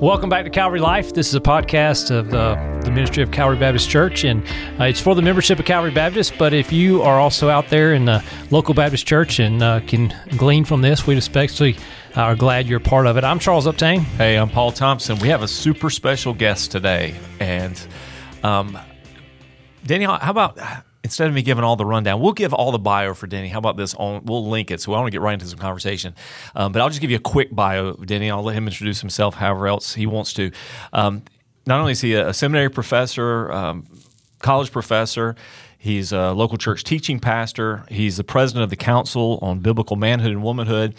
Welcome back to Calvary Life. This is a podcast of the, the ministry of Calvary Baptist Church, and uh, it's for the membership of Calvary Baptist. But if you are also out there in the local Baptist church and uh, can glean from this, we'd especially uh, are glad you're part of it. I'm Charles Uptain. Hey, I'm Paul Thompson. We have a super special guest today, and um, Daniel, how about instead of me giving all the rundown, we'll give all the bio for Denny. How about this? On we'll link it, so I want to get right into some conversation. Um, but I'll just give you a quick bio of Denny. I'll let him introduce himself, however else he wants to. Um, not only is he a, a seminary professor, um, college professor. He's a local church teaching pastor. He's the president of the Council on Biblical Manhood and Womanhood.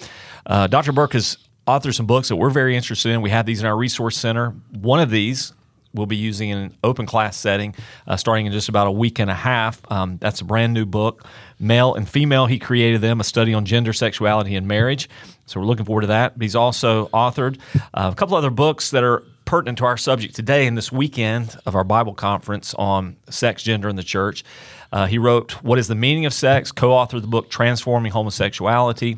Uh, Dr. Burk has authored some books that we're very interested in. We have these in our resource center. One of these we'll be using in an open class setting uh, starting in just about a week and a half. Um, that's a brand new book, Male and Female. He created them, a study on gender, sexuality, and marriage. So we're looking forward to that. But He's also authored uh, a couple other books that are pertinent to our subject today and this weekend of our Bible conference on sex, gender, and the church. Uh, he wrote What is the Meaning of Sex, co authored the book Transforming Homosexuality,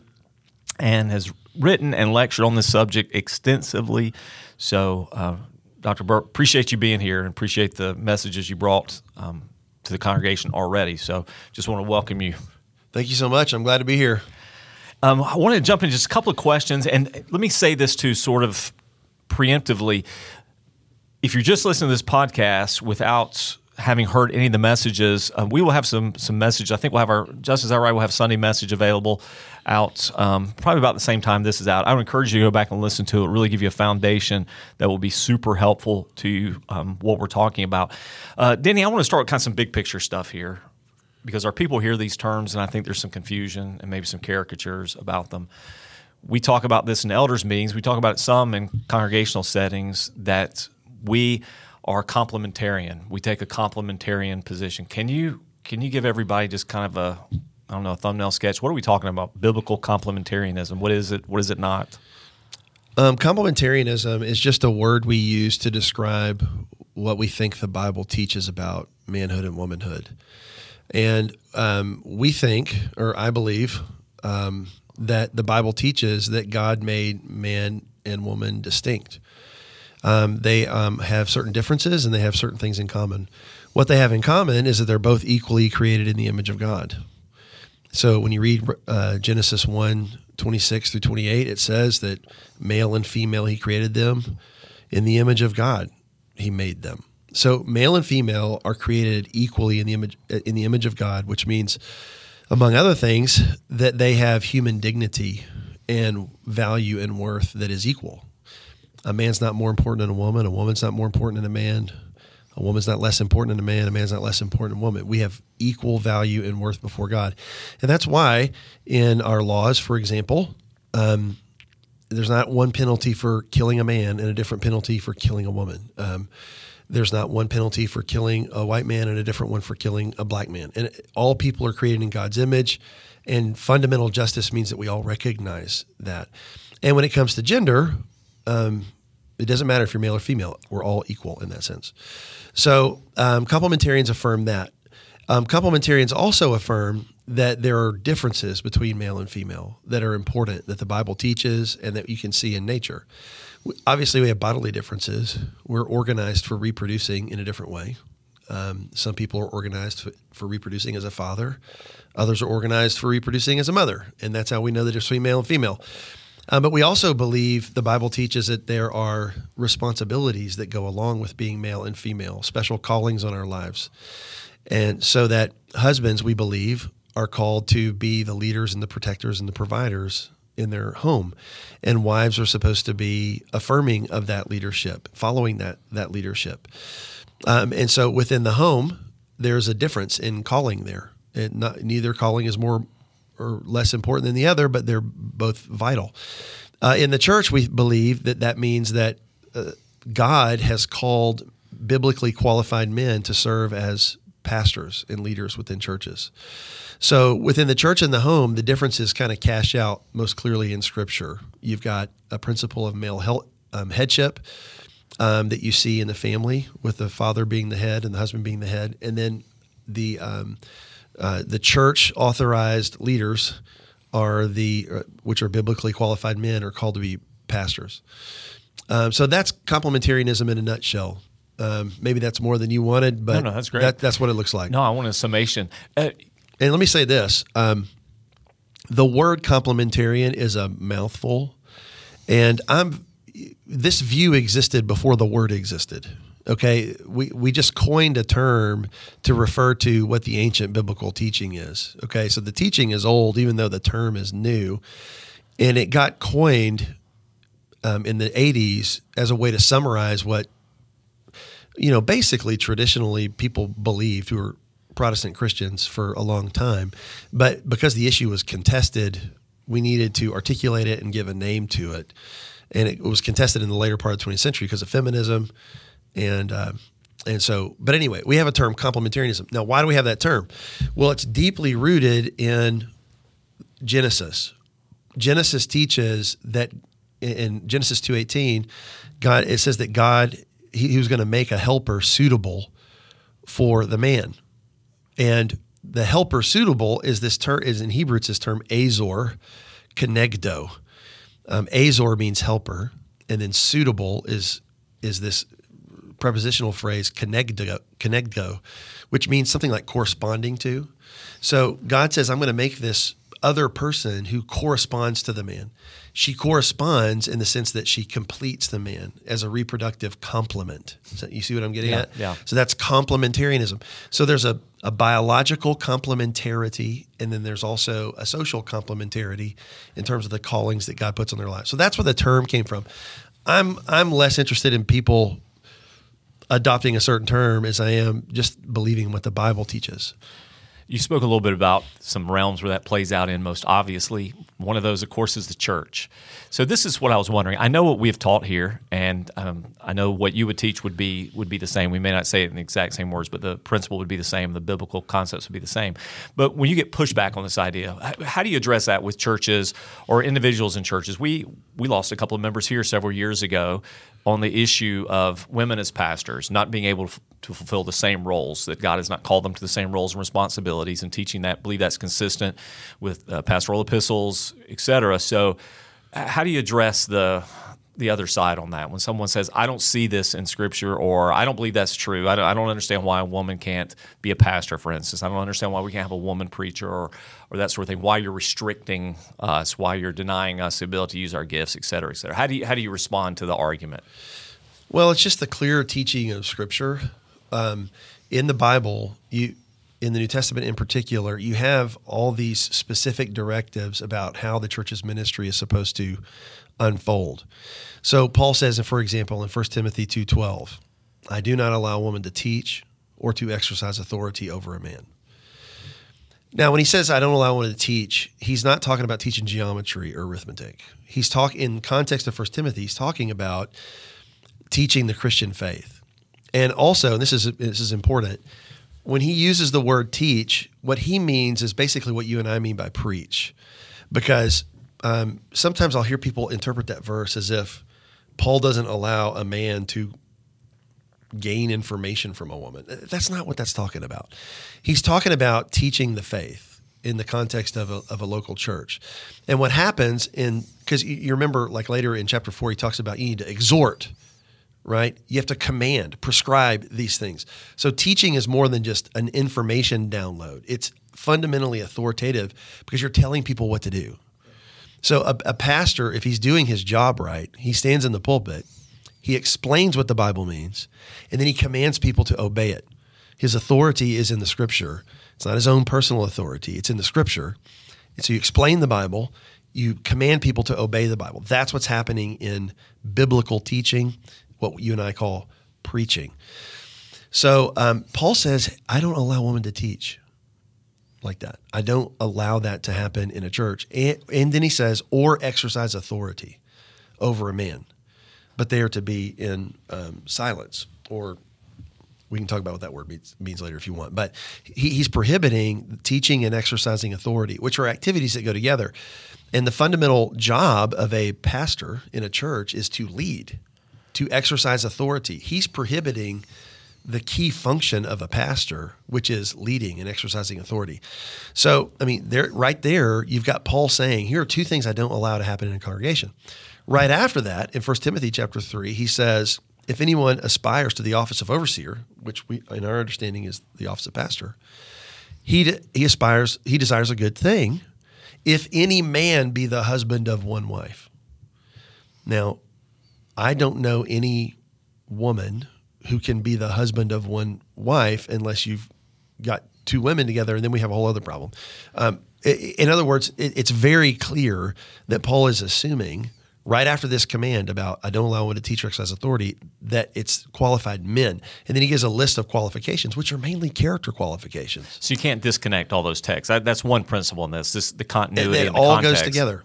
and has written and lectured on this subject extensively. So, uh, Dr. Burk, appreciate you being here and appreciate the messages you brought um, to the congregation already. So just want to welcome you. Thank you so much. I'm glad to be here. Um, I want to jump into just a couple of questions. And let me say this too, sort of preemptively. If you're just listening to this podcast without having heard any of the messages, um, we will have some some message. I think we'll have our just as that right. We'll have Sunday message available out um, probably about the same time this is out. I would encourage you to go back and listen to it. Really give you a foundation that will be super helpful to um, what we're talking about. Uh, Denny, I want to start with kind of some big picture stuff here because our people hear these terms and I think there's some confusion and maybe some caricatures about them. We talk about this in elders meetings. We talk about it some in congregational settings that we are complementarian. We take a complementarian position. Can you can you give everybody just kind of a I don't know a thumbnail sketch? What are we talking about? Biblical complementarianism. What is it? What is it not? Um, complementarianism is just a word we use to describe what we think the Bible teaches about manhood and womanhood. And um, we think, or I believe, um, that the Bible teaches that God made man and woman distinct. Um, they um, have certain differences and they have certain things in common. What they have in common is that they're both equally created in the image of God. So when you read uh, Genesis 1 26 through 28, it says that male and female, he created them in the image of God. He made them. So male and female are created equally in the image in the image of God, which means, among other things, that they have human dignity and value and worth that is equal. A man's not more important than a woman. A woman's not more important than a man. A woman's not less important than a man. A man's not less important than a woman. We have equal value and worth before God. And that's why in our laws, for example, um, there's not one penalty for killing a man and a different penalty for killing a woman. Um, there's not one penalty for killing a white man and a different one for killing a black man. And all people are created in God's image. And fundamental justice means that we all recognize that. And when it comes to gender, um, it doesn't matter if you're male or female. We're all equal in that sense. So um, complementarians affirm that. Um, complementarians also affirm that there are differences between male and female that are important that the Bible teaches and that you can see in nature. Obviously, we have bodily differences. We're organized for reproducing in a different way. Um, some people are organized for reproducing as a father. Others are organized for reproducing as a mother, and that's how we know the difference between male and female. Um, but we also believe the Bible teaches that there are responsibilities that go along with being male and female, special callings on our lives. And so that husbands, we believe, are called to be the leaders and the protectors and the providers in their home. And wives are supposed to be affirming of that leadership, following that, that leadership. Um, and so within the home, there's a difference in calling there. And not, neither calling is more or less important than the other, but they're both vital. Uh, in the church, we believe that that means that uh, God has called biblically qualified men to serve as pastors and leaders within churches. So within the church and the home, the differences kind of cash out most clearly in Scripture. You've got a principle of male um, headship um, that you see in the family, with the father being the head and the husband being the head, and then the um, uh, the church authorized leaders are the uh, which are biblically qualified men are called to be pastors Um, so that's complementarianism in a nutshell. Um, maybe that's more than you wanted, but no, that's great. That, that's what it looks like. No, I want a summation. Uh, And let me say this: um, the word complementarian is a mouthful, and I'm this view existed before the word existed. Okay, we we just coined a term to refer to what the ancient biblical teaching is. Okay, so the teaching is old, even though the term is new, and it got coined um, in the '80s as a way to summarize what you know, basically traditionally people believed who were Protestant Christians for a long time. But because the issue was contested, we needed to articulate it and give a name to it. And it was contested in the later part of the 20th century because of feminism. And, uh, and so, but anyway, we have a term complementarianism. Now, why do we have that term? Well, it's deeply rooted in Genesis. Genesis teaches that in Genesis 2:18, God it says that God he, he was going to make a helper suitable for the man. And the helper suitable is this term is in Hebrew it's this term azor, kenegdo. Um, azor means helper, and then suitable is is this prepositional phrase kenegdo, kenegdo, which means something like corresponding to. So God says, I'm going to make this other person who corresponds to the man. She corresponds in the sense that she completes the man as a reproductive complement. So you see what I'm getting Yeah, at? yeah. So that's complementarianism. So there's a, a biological complementarity, and then there's also a social complementarity in terms of the callings that God puts on their lives. So that's where the term came from. I'm I'm less interested in people adopting a certain term as I am just believing what the Bible teaches. You spoke a little bit about some realms where that plays out in most obviously. One of those, of course, is the church. So this is what I was wondering. I know what we have taught here, and um, I know what you would teach would be would be the same. We may not say it in the exact same words, but the principle would be the same. The biblical concepts would be the same. But when you get pushback on this idea, how do you address that with churches or individuals in churches? We we lost a couple of members here several years ago on the issue of women as pastors not being able to fulfill the same roles that God has not called them to the same roles and responsibilities, and teaching that believe that's consistent with uh, pastoral epistles, et cetera. So, how do you address the the other side on that when someone says, "I don't see this in Scripture," or "I don't believe that's true," I don't, I don't understand why a woman can't be a pastor, for instance. I don't understand why we can't have a woman preacher or or that sort of thing. Why you're restricting us? Why you're denying us the ability to use our gifts, et cetera, et cetera. How do you how do you respond to the argument? Well, it's just the clear teaching of Scripture. Um, in the Bible, you in the New Testament in particular, you have all these specific directives about how the church's ministry is supposed to unfold. So Paul says, for example, in 1 Timothy 2.12, I do not allow a woman to teach or to exercise authority over a man. Now, when he says I don't allow one to teach, he's not talking about teaching geometry or arithmetic. He's talking in context of 1 Timothy, he's talking about teaching the Christian faith. And also, and this is this is important, when he uses the word teach, what he means is basically what you and I mean by preach. Because um, sometimes I'll hear people interpret that verse as if Paul doesn't allow a man to gain information from a woman. That's not what that's talking about. He's talking about teaching the faith in the context of a, of a local church. And what happens in, because you, remember, like later in chapter four, he talks about you need to exhort, right? You have to command, prescribe these things. So teaching is more than just an information download, it's fundamentally authoritative because you're telling people what to do. So a, a pastor, if he's doing his job right, he stands in the pulpit, he explains what the Bible means, and then he commands people to obey it. His authority is in the scripture. It's not his own personal authority, it's in the scripture. And so you explain the Bible, you command people to obey the Bible. That's what's happening in biblical teaching, what you and I call preaching. So um, Paul says, I don't allow women to teach like that. I don't allow that to happen in a church. And, and then he says, or exercise authority over a man, but they are to be in um, silence. Or we can talk about what that word means, means later if you want. But he, he's prohibiting teaching and exercising authority, which are activities that go together. And the fundamental job of a pastor in a church is to lead, to exercise authority. He's prohibiting the key function of a pastor, which is leading and exercising authority. So, I mean, there, right there, you've got Paul saying, "Here are two things I don't allow to happen in a congregation." Right after that, in 1 Timothy chapter three, he says, "If anyone aspires to the office of overseer, which we, in our understanding, is the office of pastor, he he aspires, he desires a good thing. If any man be the husband of one wife." Now, I don't know any woman who can be the husband of one wife unless you've got two women together, and then we have a whole other problem. Um, in other words, it's very clear that Paul is assuming right after this command about I don't allow one to teach or exercise authority that it's qualified men, and then he gives a list of qualifications, which are mainly character qualifications. So you can't disconnect all those texts. That's one principle in this: this the continuity. It all context. goes together.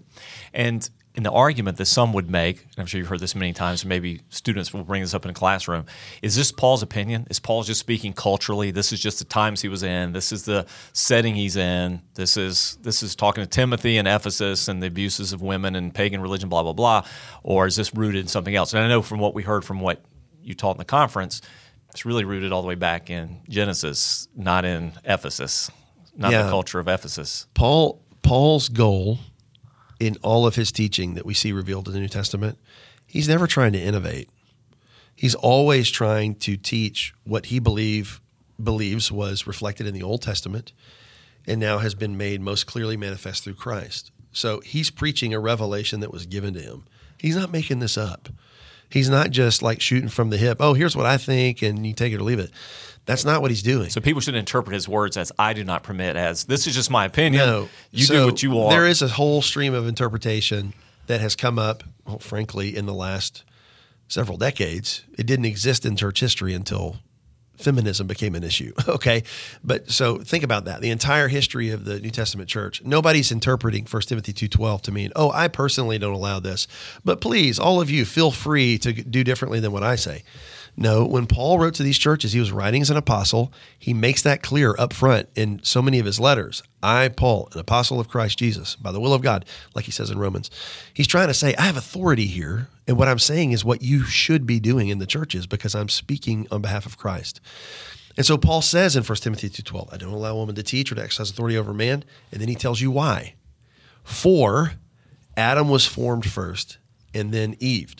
And in the argument that some would make, and I'm sure you've heard this many times, maybe students will bring this up in a classroom, is this Paul's opinion? Is Paul just speaking culturally? This is just the times he was in. This is the setting he's in. This is this is talking to Timothy and Ephesus and the abuses of women and pagan religion, blah blah blah. Or is this rooted in something else? And I know from what we heard from what you taught in the conference, it's really rooted all the way back in Genesis, not in Ephesus, not Yeah. the culture of Ephesus. Paul Paul's goal in all of his teaching that we see revealed in the New Testament, he's never trying to innovate. He's always trying to teach what he believe believes was reflected in the Old Testament and now has been made most clearly manifest through Christ. So he's preaching a revelation that was given to him. He's not making this up. He's not just like shooting from the hip. Oh, here's what I think, and you take it or leave it. That's not what he's doing. So people should interpret his words as "I do not permit," as "This is just my opinion. No, you So do what you want." There is a whole stream of interpretation that has come up, well, frankly, in the last several decades. It didn't exist in church history until feminism became an issue. Okay, but so think about that. The entire history of the New Testament church, nobody's interpreting 1 Timothy two twelve to mean, oh, I personally don't allow this, but please, all of you, feel free to do differently than what I say. No, when Paul wrote to these churches, he was writing as an apostle. He makes that clear up front in so many of his letters. I, Paul, an apostle of Christ Jesus, by the will of God, like he says in Romans. He's trying to say, I have authority here, and what I'm saying is what you should be doing in the churches because I'm speaking on behalf of Christ. And so Paul says in 1 Timothy 2:12, I don't allow a woman to teach or to exercise authority over man, and then he tells you why. For Adam was formed first, and then Eve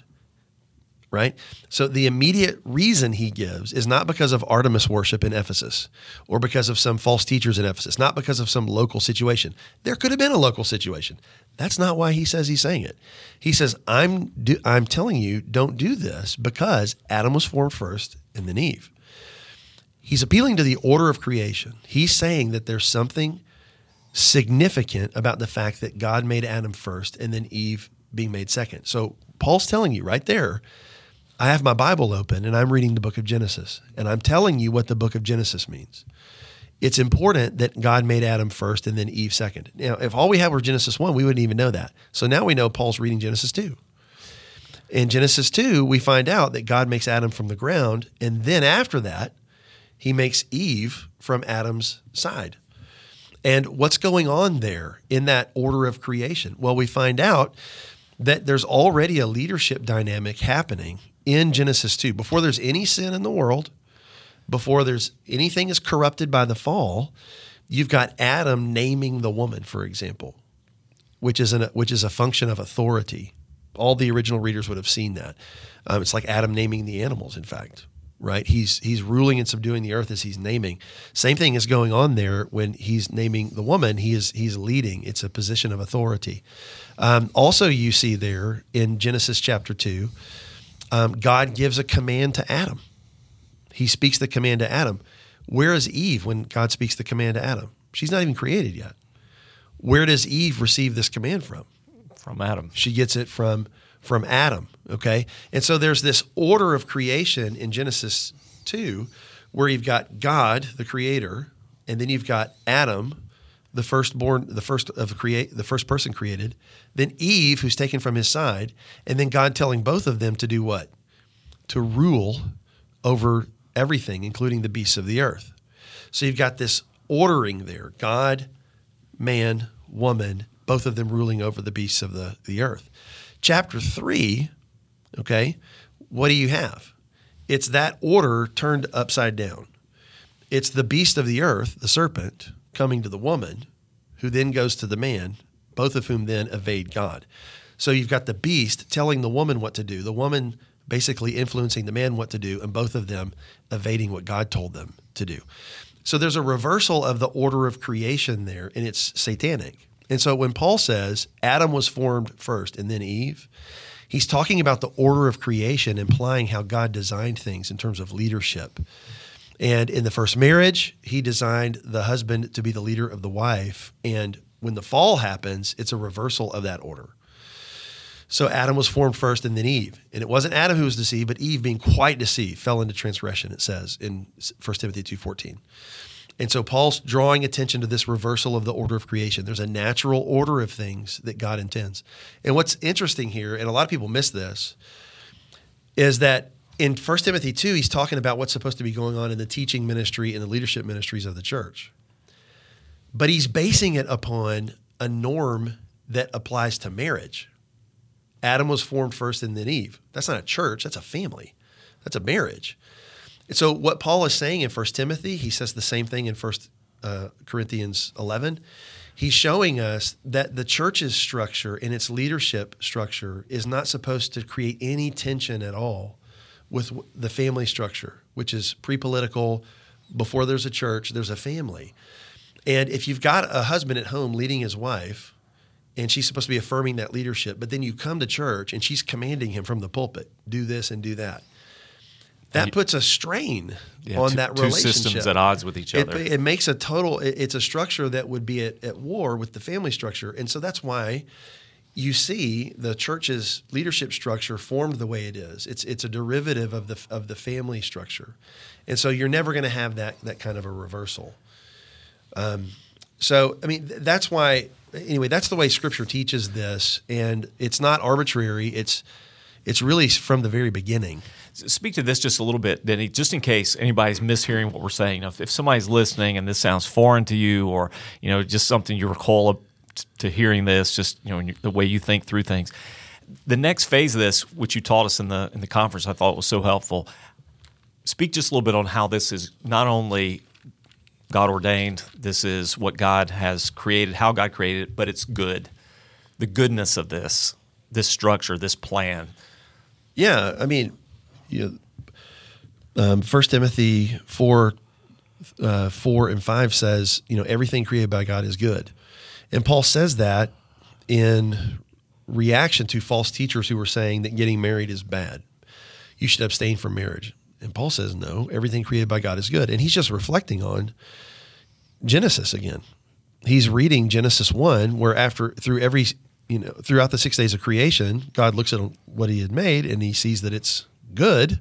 right? So the immediate reason he gives is not because of Artemis worship in Ephesus or because of some false teachers in Ephesus, not because of some local situation. There could have been a local situation. That's not why he says he's saying it. He says, I'm, do, I'm telling you, don't do this because Adam was formed first and then Eve. He's appealing to the order of creation. He's saying that there's something significant about the fact that God made Adam first and then Eve being made second. So Paul's telling you right there, I have my Bible open and I'm reading the book of Genesis and I'm telling you what the book of Genesis means. It's important that God made Adam first and then Eve second. Now, if all we had were Genesis 1, we wouldn't even know that. So now we know Paul's reading Genesis 2. In Genesis 2, we find out that God makes Adam from the ground and then after that, he makes Eve from Adam's side. And what's going on there in that order of creation? Well, we find out that there's already a leadership dynamic happening in Genesis 2. Before there's any sin in the world, before there's anything is corrupted by the fall, you've got Adam naming the woman, for example, which is an, which is a function of authority. All the original readers would have seen that. Um, it's like Adam naming the animals, in fact, right? He's he's ruling and subduing the earth as he's naming. Same thing is going on there when he's naming the woman. He is he's leading. It's a position of authority. Um, also, you see there in Genesis chapter two, um, God gives a command to Adam. He speaks the command to Adam. Where is Eve when God speaks the command to Adam? She's not even created yet. Where does Eve receive this command from? from Adam. She gets it from from Adam. Okay, and so there's this order of creation in Genesis two, where you've got God, the Creator, and then you've got Adam, the firstborn, the first of create, the first person created, then Eve, who's taken from his side, and then God telling both of them to do what? To rule over everything, including the beasts of the earth. So you've got this ordering there: God, man, woman, both of them ruling over the beasts of the, the earth. Chapter three, okay, what do you have? it's that order turned upside down. It's the beast of the earth, the serpent, coming to the woman, who then goes to the man, both of whom then evade God. So you've got the beast telling the woman what to do, the woman basically influencing the man what to do, and both of them evading what God told them to do. So there's a reversal of the order of creation there, and it's satanic. And so when Paul says Adam was formed first and then Eve, he's talking about the order of creation, implying how God designed things in terms of leadership. And in the first marriage, he designed the husband to be the leader of the wife. And when the fall happens, it's a reversal of that order. So Adam was formed first and then Eve. And it wasn't Adam who was deceived, but Eve being quite deceived fell into transgression, it says in 1 Timothy 2.14. And so Paul's drawing attention to this reversal of the order of creation. There's a natural order of things that God intends. And what's interesting here, and a lot of people miss this, is that in 1 Timothy 2, he's talking about what's supposed to be going on in the teaching ministry and the leadership ministries of the church. But he's basing it upon a norm that applies to marriage. Adam was formed first and then Eve. That's not a church, that's a family. That's a marriage. And so what Paul is saying in 1 Timothy, he says the same thing in 1 uh, Corinthians 11. He's showing us that the church's structure and its leadership structure is not supposed to create any tension at all with the family structure, which is pre-political. Before there's a church, there's a family. And if you've got a husband at home leading his wife, and she's supposed to be affirming that leadership, but then you come to church and she's commanding him from the pulpit, do this and do that that puts a strain yeah, on two, that relationship. Two systems at odds with each other. It, it makes a total. It, it's a structure that would be at, at war with the family structure, and so that's why you see the church's leadership structure formed the way it is. It's it's a derivative of the of the family structure, and so you're never going to have that that kind of a reversal. Um, so I mean that's why anyway that's the way Scripture teaches this, and it's not arbitrary. It's it's really from the very beginning speak to this just a little bit, Denny, just in case anybody's mishearing what we're saying. If, if somebody's listening and this sounds foreign to you, or you know, just something you recall to hearing this, just you know, the way you think through things. The next phase of this, which you taught us in the in the conference, I thought was so helpful. Speak just a little bit on how this is not only God ordained, this is what God has created, how God created it, but it's good. The goodness of this, this structure, this plan. Yeah, I mean, you know, um, First Timothy four, uh, four and five says, you know, everything created by God is good, and Paul says that in reaction to false teachers who were saying that getting married is bad. You should abstain from marriage. And Paul says, no, everything created by God is good. And he's just reflecting on Genesis again. He's reading Genesis 1, where after, through every, you know, throughout the six days of creation, God looks at what he had made and he sees that it's good.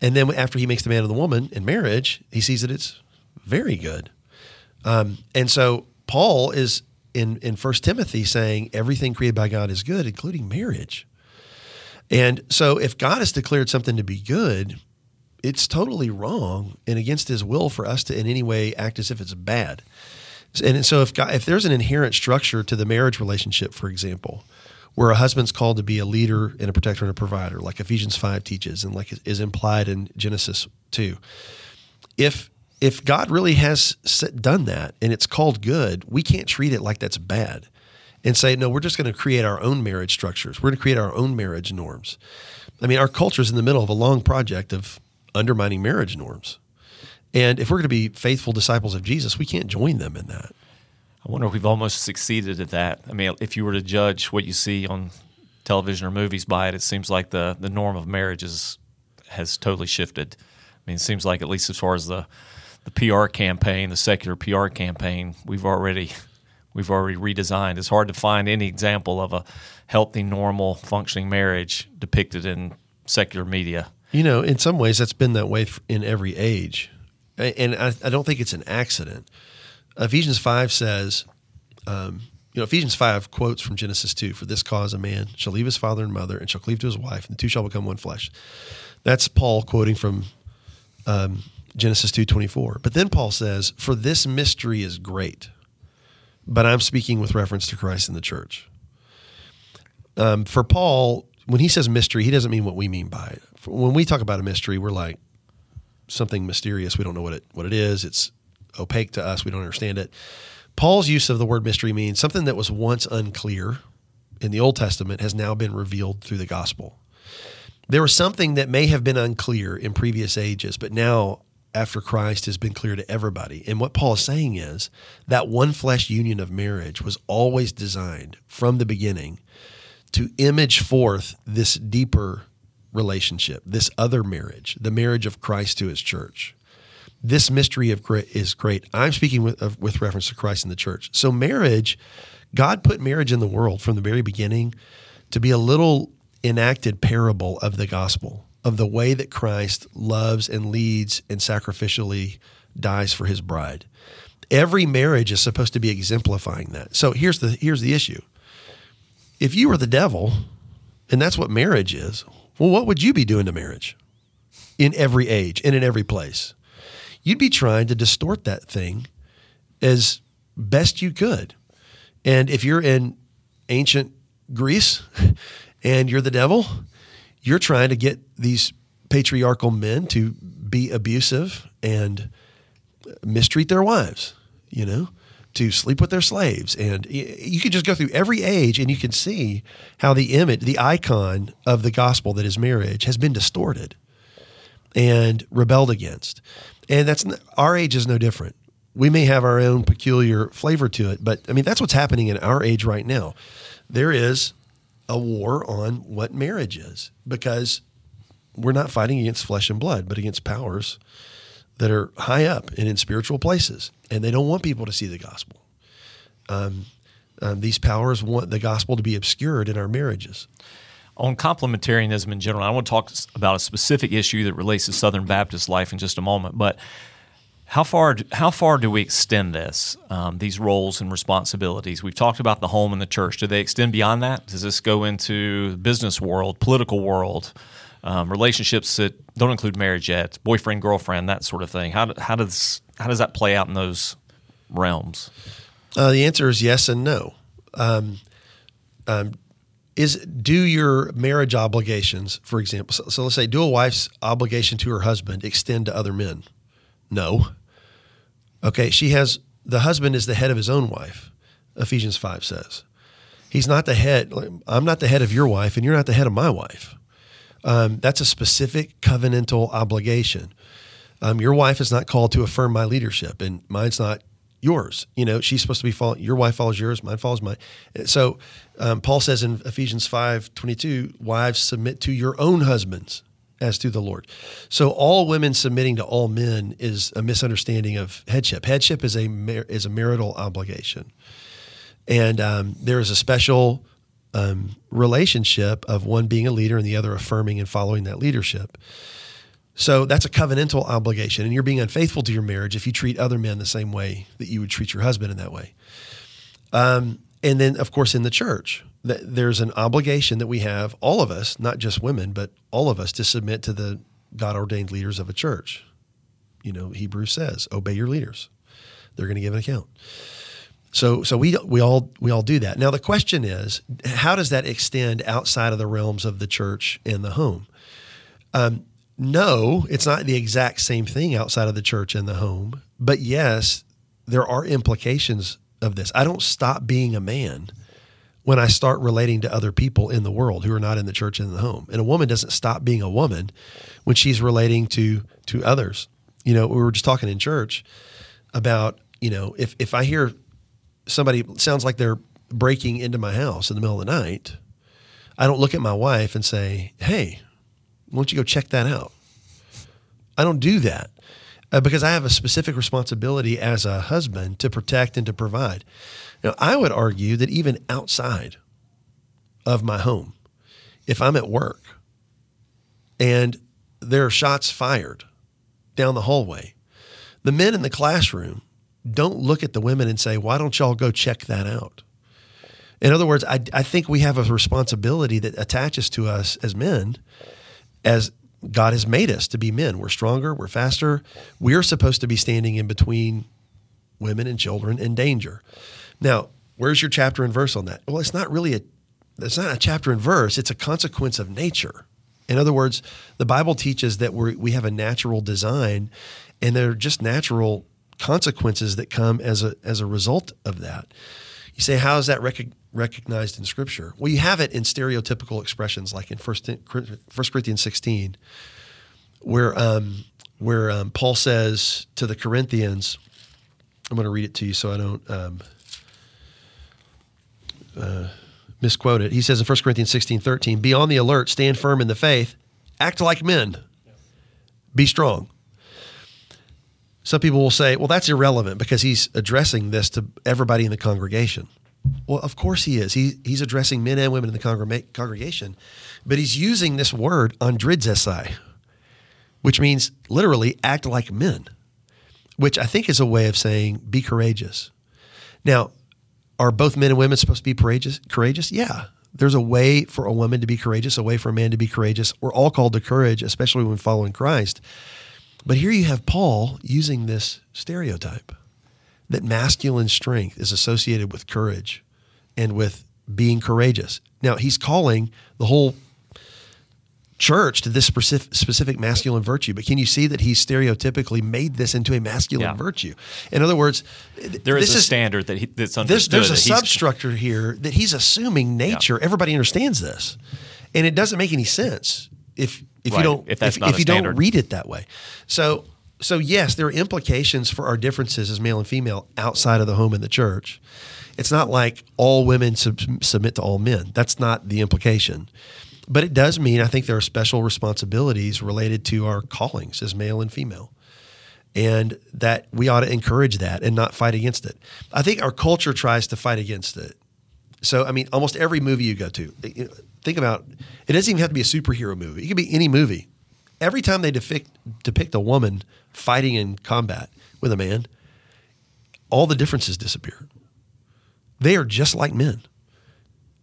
And then after he makes the man and the woman in marriage, he sees that it's very good. Um, and so Paul is in in First Timothy saying everything created by God is good, including marriage. And so if God has declared something to be good, it's totally wrong and against his will for us to in any way act as if it's bad. And so if God, if there's an inherent structure to the marriage relationship, for example, where a husband's called to be a leader and a protector and a provider, like Ephesians 5 teaches and like is implied in Genesis 2. If if God really has done that and it's called good, we can't treat it like that's bad and say, no, we're just going to create our own marriage structures. We're going to create our own marriage norms. I mean, our culture is in the middle of a long project of undermining marriage norms. And if we're going to be faithful disciples of Jesus, we can't join them in that. I wonder if we've almost succeeded at that. I mean, if you were to judge what you see on television or movies by it, it seems like the, the norm of marriage is, has totally shifted. I mean, it seems like at least as far as the the PR campaign, the secular PR campaign, we've already we've already redesigned. It's hard to find any example of a healthy, normal, functioning marriage depicted in secular media. You know, in some ways, that's been that way in every age, and I, I don't think it's an accident. Ephesians 5 says, um, you know, Ephesians 5 quotes from Genesis 2 For this cause, a man shall leave his father and mother and shall cleave to his wife, and the two shall become one flesh. That's Paul quoting from um, Genesis 2.24. But then Paul says, For this mystery is great, but I'm speaking with reference to Christ and the church. Um, for Paul, when he says mystery, he doesn't mean what we mean by it. When we talk about a mystery, we're like something mysterious. We don't know what it what it is. It's opaque to us. We don't understand it. Paul's use of the word mystery means something that was once unclear in the Old Testament has now been revealed through the gospel. There was something that may have been unclear in previous ages, but now after Christ has been clear to everybody. And what Paul is saying is that one flesh union of marriage was always designed from the beginning to image forth this deeper relationship, this other marriage, the marriage of Christ to his church. This mystery of is great. I'm speaking with, of, with reference to Christ and the church. So, marriage, God put marriage in the world from the very beginning to be a little enacted parable of the gospel of the way that Christ loves and leads and sacrificially dies for his bride. Every marriage is supposed to be exemplifying that. So here's the here's the issue. If you were the devil, and that's what marriage is, well, what would you be doing to marriage in every age and in every place? You'd be trying to distort that thing as best you could. And if you're in ancient Greece and you're the devil, you're trying to get these patriarchal men to be abusive and mistreat their wives, you know, to sleep with their slaves. And you can just go through every age and you can see how the image, the icon of the gospel that is marriage has been distorted and rebelled against. And that's our age is no different. We may have our own peculiar flavor to it, but I mean, that's what's happening in our age right now. There is a war on what marriage is because we're not fighting against flesh and blood, but against powers that are high up and in spiritual places, and they don't want people to see the gospel. Um, um, these powers want the gospel to be obscured in our marriages. On complementarianism in general, I want to talk about a specific issue that relates to Southern Baptist life in just a moment, but how far how far do we extend this um, these roles and responsibilities? We've talked about the home and the church. Do they extend beyond that? Does this go into business world, political world, um, relationships that don't include marriage yet, boyfriend girlfriend, that sort of thing? How, how does how does that play out in those realms? Uh, the answer is yes and no. Um, um, is do your marriage obligations, for example. So, so let's say, do a wife's obligation to her husband extend to other men? No. Okay, she has the husband is the head of his own wife. Ephesians 5 says. He's not the head. I'm not the head of your wife, and you're not the head of my wife. Um, that's a specific covenantal obligation. Um, your wife is not called to affirm my leadership, and mine's not yours. You know, she's supposed to be following. Your wife follows yours. Mine follows mine. So um, Paul says in Ephesians five twenty two, wives submit to your own husbands as to the Lord. So all women submitting to all men is a misunderstanding of headship. Headship is a is a marital obligation, and um, there is a special um, relationship of one being a leader and the other affirming and following that leadership. So that's a covenantal obligation, and you're being unfaithful to your marriage if you treat other men the same way that you would treat your husband in that way. Um, and then, of course, in the church, there's an obligation that we have, all of us, not just women, but all of us, to submit to the God ordained leaders of a church. You know, Hebrews says, obey your leaders. They're going to give an account. So, so we we all we all do that. Now the question is, how does that extend outside of the realms of the church and the home? Um, no, it's not the exact same thing outside of the church and the home. But yes, there are implications of this. I don't stop being a man when I start relating to other people in the world who are not in the church and in the home. And a woman doesn't stop being a woman when she's relating to to others. You know, we were just talking in church about, you know, if if I hear somebody sounds like they're breaking into my house in the middle of the night, I don't look at my wife and say, "Hey, why don't you go check that out?" I don't do that uh, because I have a specific responsibility as a husband to protect and to provide. Now, I would argue that even outside of my home, if I'm at work and there are shots fired down the hallway, the men in the classroom don't look at the women and say, why don't y'all go check that out? In other words, I, I think we have a responsibility that attaches to us as men, as God has made us to be men. We're stronger, we're faster. We're supposed to be standing in between women and children in danger. Now, where's your chapter and verse on that? Well, it's not really a it's not a chapter and verse, it's a consequence of nature. In other words, the Bible teaches that we we have a natural design and there are just natural consequences that come as a as a result of that. You say, how is that rec- recognized in Scripture? Well, you have it in stereotypical expressions, like in First First Corinthians sixteen, where um, where um, Paul says to the Corinthians, I'm going to read it to you so I don't um, uh, misquote it. He says in 1 Corinthians 16, 13, be on the alert, stand firm in the faith, act like men, be strong. Some people will say, well, that's irrelevant because he's addressing this to everybody in the congregation. Well, of course he is. He, he's addressing men and women in the congreg- congregation, but he's using this word andrizesthe, which means literally act like men, which I think is a way of saying be courageous. Now, are both men and women supposed to be courageous? Courageous? Yeah. There's a way for a woman to be courageous, a way for a man to be courageous. We're all called to courage, especially when following Christ. But here you have Paul using this stereotype that masculine strength is associated with courage and with being courageous. Now, he's calling the whole church to this specific, specific masculine virtue, but can you see that he's stereotypically made this into a masculine yeah. virtue? In other words, there is a is, standard that he, that's understood. There's, there's a substructure here that he's assuming nature. Yeah. Everybody understands this, and it doesn't make any sense if if right. you don't if, if, if you standard. don't read it that way. So so yes, there are implications for our differences as male and female outside of the home and the church. It's not like all women sub- submit to all men. That's not the implication. But it does mean I think there are special responsibilities related to our callings as male and female. And that we ought to encourage that and not fight against it. I think our culture tries to fight against it. So, I mean, almost every movie you go to, think about it doesn't even have to be a superhero movie. It could be any movie. Every time they depict depict a woman fighting in combat with a man, all the differences disappear. They are just like men.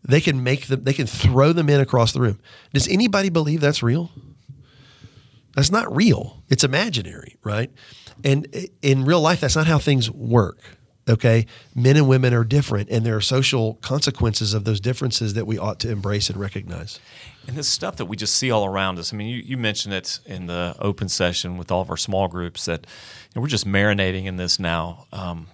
They can make them they can throw the men across the room. Does anybody believe that's real? That's not real. It's imaginary, right? And in real life, that's not how things work. Okay. Men and women are different, and there are social consequences of those differences that we ought to embrace and recognize. And this stuff that we just see all around us. I mean, you, you mentioned it in the open session with all of our small groups that you know, we're just marinating in this now. Um,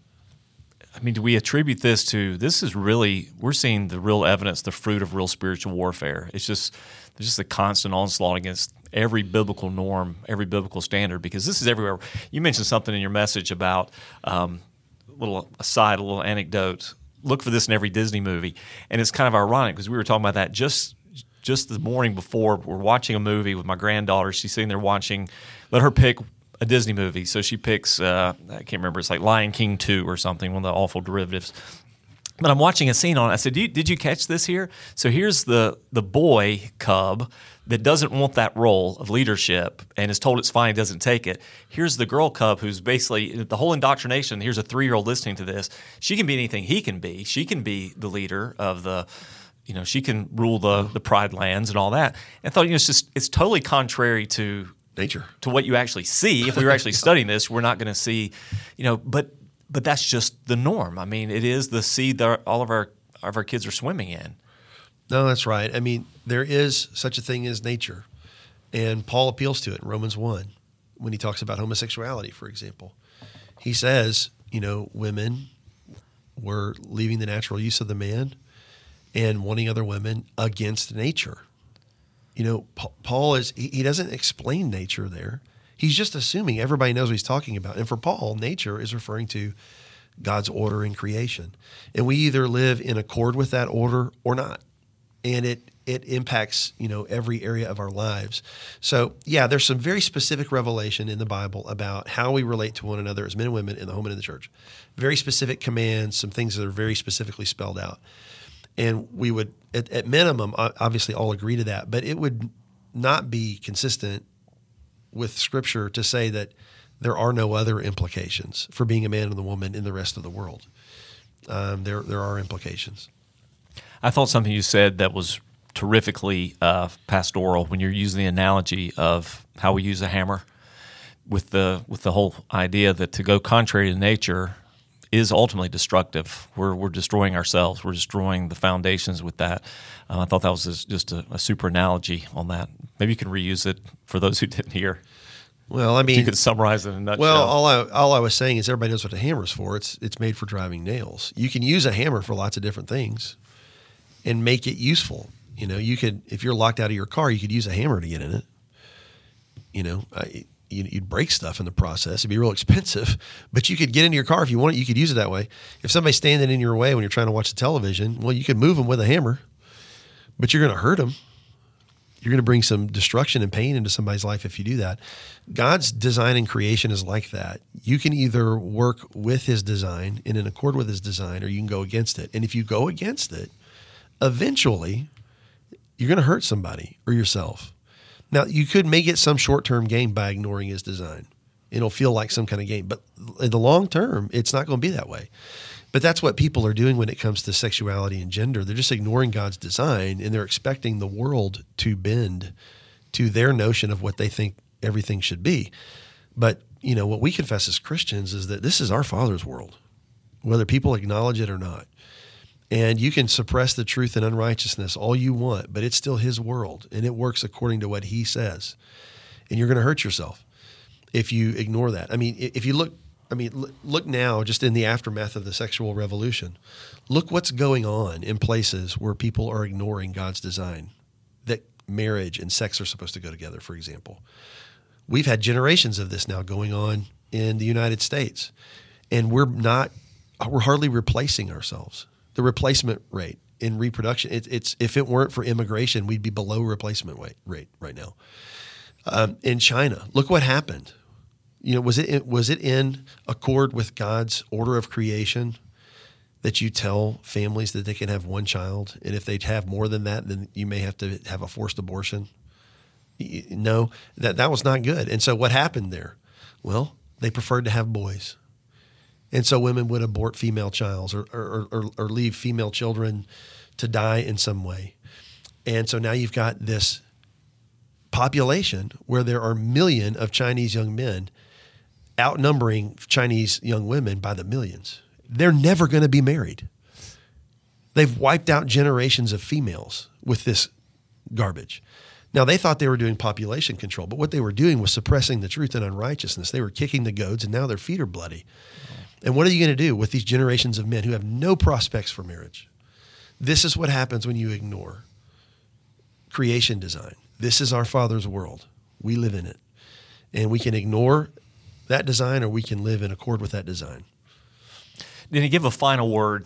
I mean, do we attribute this to this is really, we're seeing the real evidence, the fruit of real spiritual warfare. It's just, there's just a constant onslaught against every biblical norm, every biblical standard, because this is everywhere. You mentioned something in your message about um, a little aside, a little anecdote. Look for this in every Disney movie, and it's kind of ironic because we were talking about that just just the morning before. We're watching a movie with my granddaughter. She's sitting there watching. Let her pick a Disney movie. So she picks. Uh, I can't remember. It's like Lion King two or something. One of the awful derivatives. But I'm watching a scene on it. I said, "Did you catch this here?" So here's the the boy cub that doesn't want that role of leadership and is told it's fine, doesn't take it. Here's the girl cub who's basically the whole indoctrination. Here's a three year old listening to this. She can be anything he can be. She can be the leader of the, you know, she can rule the the pride lands and all that. And I thought, you know, it's just it's totally contrary to nature to what you actually see. If we were actually studying this, we're not going to see, you know, but but that's just the norm. I mean, it is the sea that all of our of our kids are swimming in. No, that's right. I mean, there is such a thing as nature, and Paul appeals to it in Romans 1 when he talks about homosexuality, for example. He says, you know, women were leaving the natural use of the man and wanting other women against nature. You know, Paul is, he doesn't explain nature there. He's just assuming everybody knows what he's talking about. And for Paul, nature is referring to God's order in creation. And we either live in accord with that order or not and it it impacts you know every area of our lives. So yeah, there's some very specific revelation in the Bible about how we relate to one another as men and women in the home and in the church. Very specific commands, some things that are very specifically spelled out, and we would at, at minimum obviously all agree to that, but it would not be consistent with Scripture to say that there are no other implications for being a man and a woman in the rest of the world. Um, there there are implications. I thought something you said that was terrifically uh, pastoral when you're using the analogy of how we use a hammer with the with the whole idea that to go contrary to nature is ultimately destructive. We're, we're destroying ourselves. We're destroying the foundations with that. Uh, I thought that was just a, a, super analogy on that. Maybe you can reuse it for those who didn't hear. Well, I mean, you could summarize it in a nutshell. Well, all I all I was saying is everybody knows what a hammer is for. It's it's made for driving nails. You can use a hammer for lots of different things, and make it useful. You know, you could if you're locked out of your car, you could use a hammer to get in it. You know, I, you'd break stuff in the process. It'd be real expensive, but you could get into your car if you want it. You could use it that way. If somebody's standing in your way when you're trying to watch the television, well, you could move them with a hammer, but you're going to hurt them. You're going to bring some destruction and pain into somebody's life if you do that. God's design and creation is like that. You can either work with His design and in accord with His design, or you can go against it. And if you go against it, eventually you're going to hurt somebody or yourself. Now, you could make it some short term gain by ignoring his design. It'll feel like some kind of gain, but in the long term, it's not going to be that way. But that's what people are doing when it comes to sexuality and gender. They're just ignoring God's design and they're expecting the world to bend to their notion of what they think everything should be. But, you know, what we confess as Christians is that this is our Father's world, whether people acknowledge it or not. And you can suppress the truth and unrighteousness all you want, but it's still his world and it works according to what he says. And you're going to hurt yourself if you ignore that. I mean, if you look, I mean, look now just in the aftermath of the sexual revolution. Look what's going on in places where people are ignoring God's design that marriage and sex are supposed to go together, for example. We've had generations of this now going on in the United States, and we're not, we're hardly replacing ourselves the replacement rate in reproduction. It, it's if it weren't for immigration, we'd be below replacement rate, rate right now. Um, in China, look what happened. You know, was it was it in accord with God's order of creation that you tell families that they can have one child, and if they have more than that, then you may have to have a forced abortion? No, that that was not good. And so what happened there? Well, they preferred to have boys. And so women would abort female childs or, or, or, or leave female children to die in some way. And so now you've got this population where there are million of Chinese young men outnumbering Chinese young women by the millions. They're never going to be married. They've wiped out generations of females with this garbage. Now, they thought they were doing population control, but what they were doing was suppressing the truth and unrighteousness. They were kicking the goads, and now their feet are bloody. And what are you going to do with these generations of men who have no prospects for marriage? This is what happens when you ignore creation design. This is our Father's world. We live in it. And we can ignore that design or we can live in accord with that design. Then you give a final word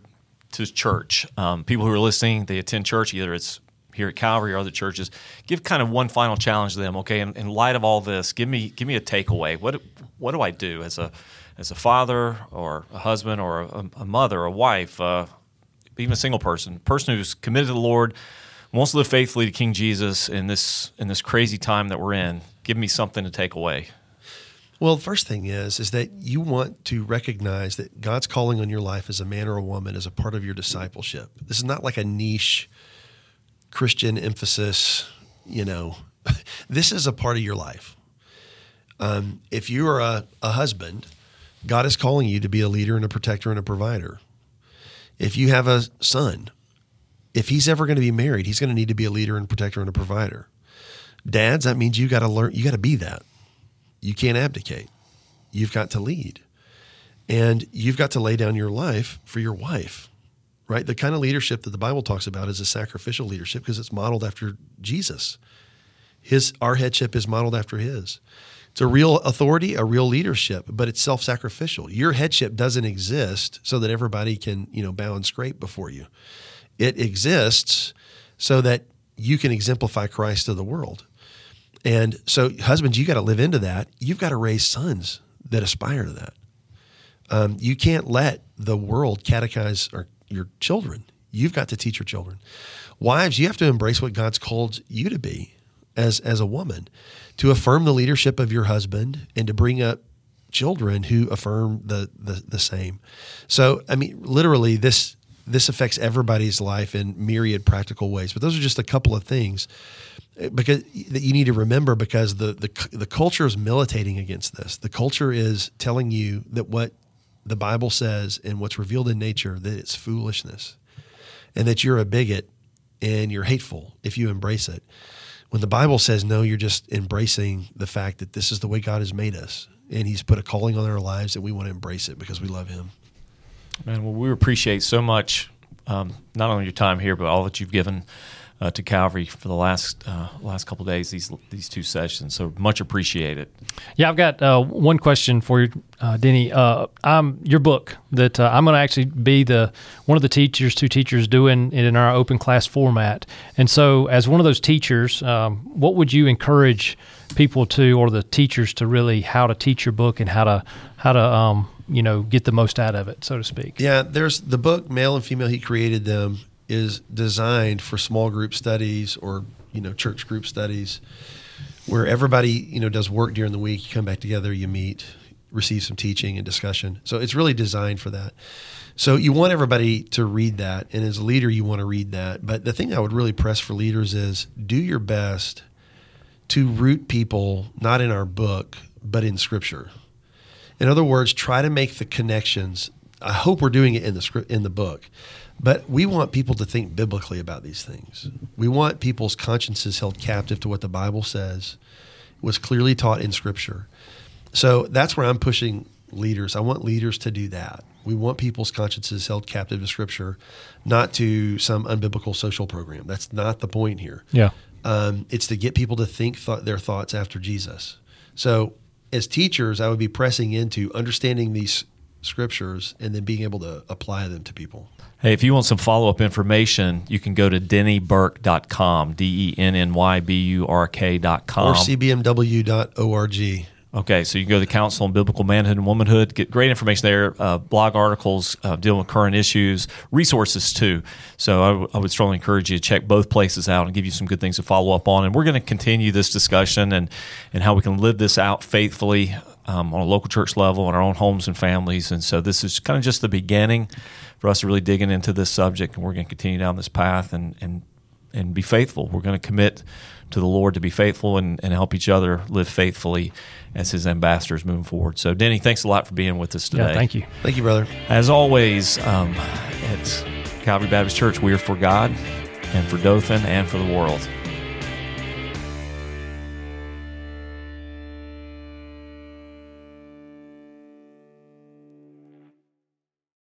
to church. Um, people who are listening, they attend church, either it's here at Calvary or other churches. Give kind of one final challenge to them. Okay, in, in light of all this, give me give me a takeaway. What what do I do as a as a father or a husband or a, a mother, a wife, uh, even a single person, person who's committed to the Lord, wants to live faithfully to King Jesus in this in this crazy time that we're in. Give me something to take away. Well, the first thing is is that you want to recognize that God's calling on your life as a man or a woman as a part of your discipleship. This is not like a niche Christian emphasis. You know, this is a part of your life. Um, if you are a, a husband God is calling you to be a leader and a protector and a provider. If you have a son, if he's ever going to be married, he's going to need to be a leader and protector and a provider. Dads, that means you got to learn, you got to be that. You can't abdicate. You've got to lead. And you've got to lay down your life for your wife, right? The kind of leadership that the Bible talks about is a sacrificial leadership because it's modeled after Jesus. His our headship is modeled after his. It's a real authority, a real leadership, but it's self-sacrificial. Your headship doesn't exist so that everybody can, you know, bow and scrape before you. It exists so that you can exemplify Christ to the world. And so, husbands, you got to live into that. You've got to raise sons that aspire to that. Um, you can't let the world catechize or your children. You've got to teach your children. Wives, you have to embrace what God's called you to be as as a woman to affirm the leadership of your husband and to bring up children who affirm the the, the same. So I mean literally this this affects everybody's life in myriad practical ways. But those are just a couple of things eh, because that you need to remember because the the the culture is militating against this. The culture is telling you that what the Bible says and what's revealed in nature that it's foolishness and that you're a bigot and you're hateful if you embrace it. When the Bible says no, you're just embracing the fact that this is the way God has made us and he's put a calling on our lives and we want to embrace it because we love him. Man, well, we appreciate so much um, not only your time here, but all that you've given uh, to Calvary for the last uh, last couple days. These these two sessions, so much appreciated. Yeah, I've got uh, one question for you, uh, Denny. Uh, I'm your book that uh, I'm going to actually be the one of the teachers, two teachers doing it in our open class format. And so, as one of those teachers, um, what would you encourage people to, or the teachers to really how to teach your book and how to how to um, you know get the most out of it, so to speak? Yeah, there's the book, male and female. He created them is designed for small group studies or you know church group studies where everybody you know does work during the week you come back together you meet receive some teaching and discussion. So it's really designed for that. So you want everybody to read that and as a leader you want to read that. But the thing i would really press for leaders is do your best to root people not in our book but in scripture. In other words try to make the connections. I hope we're doing it in the script in the book but we want people to think biblically about these things. We want people's consciences held captive to what the Bible says was clearly taught in Scripture. So that's where I'm pushing leaders. I want leaders to do that. We want people's consciences held captive to Scripture, not to some unbiblical social program. That's not the point here. Yeah. Um, it's to get people to think th- their thoughts after Jesus. So, as teachers, I would be pressing into understanding these scriptures and then being able to apply them to people. Hey, if you want some follow up information, you can go to dennyburk.com, D E N N Y B U R K.com. Or cbmw.org. Okay, so you can go to the Council on Biblical Manhood and Womanhood, get great information there, uh, blog articles uh, dealing with current issues, resources too. So I, w- I would strongly encourage you to check both places out and give you some good things to follow up on. And we're going to continue this discussion and, and how we can live this out faithfully um, on a local church level in our own homes and families. And so this is kind of just the beginning for us really digging into this subject, and we're going to continue down this path and and and be faithful. We're going to commit to the Lord to be faithful and, and help each other live faithfully as His ambassadors moving forward. So, Denny, thanks a lot for being with us today. Yeah, thank you. Thank you, brother. As always, um, at Calvary Baptist Church, we are for God and for Dothan and for the world.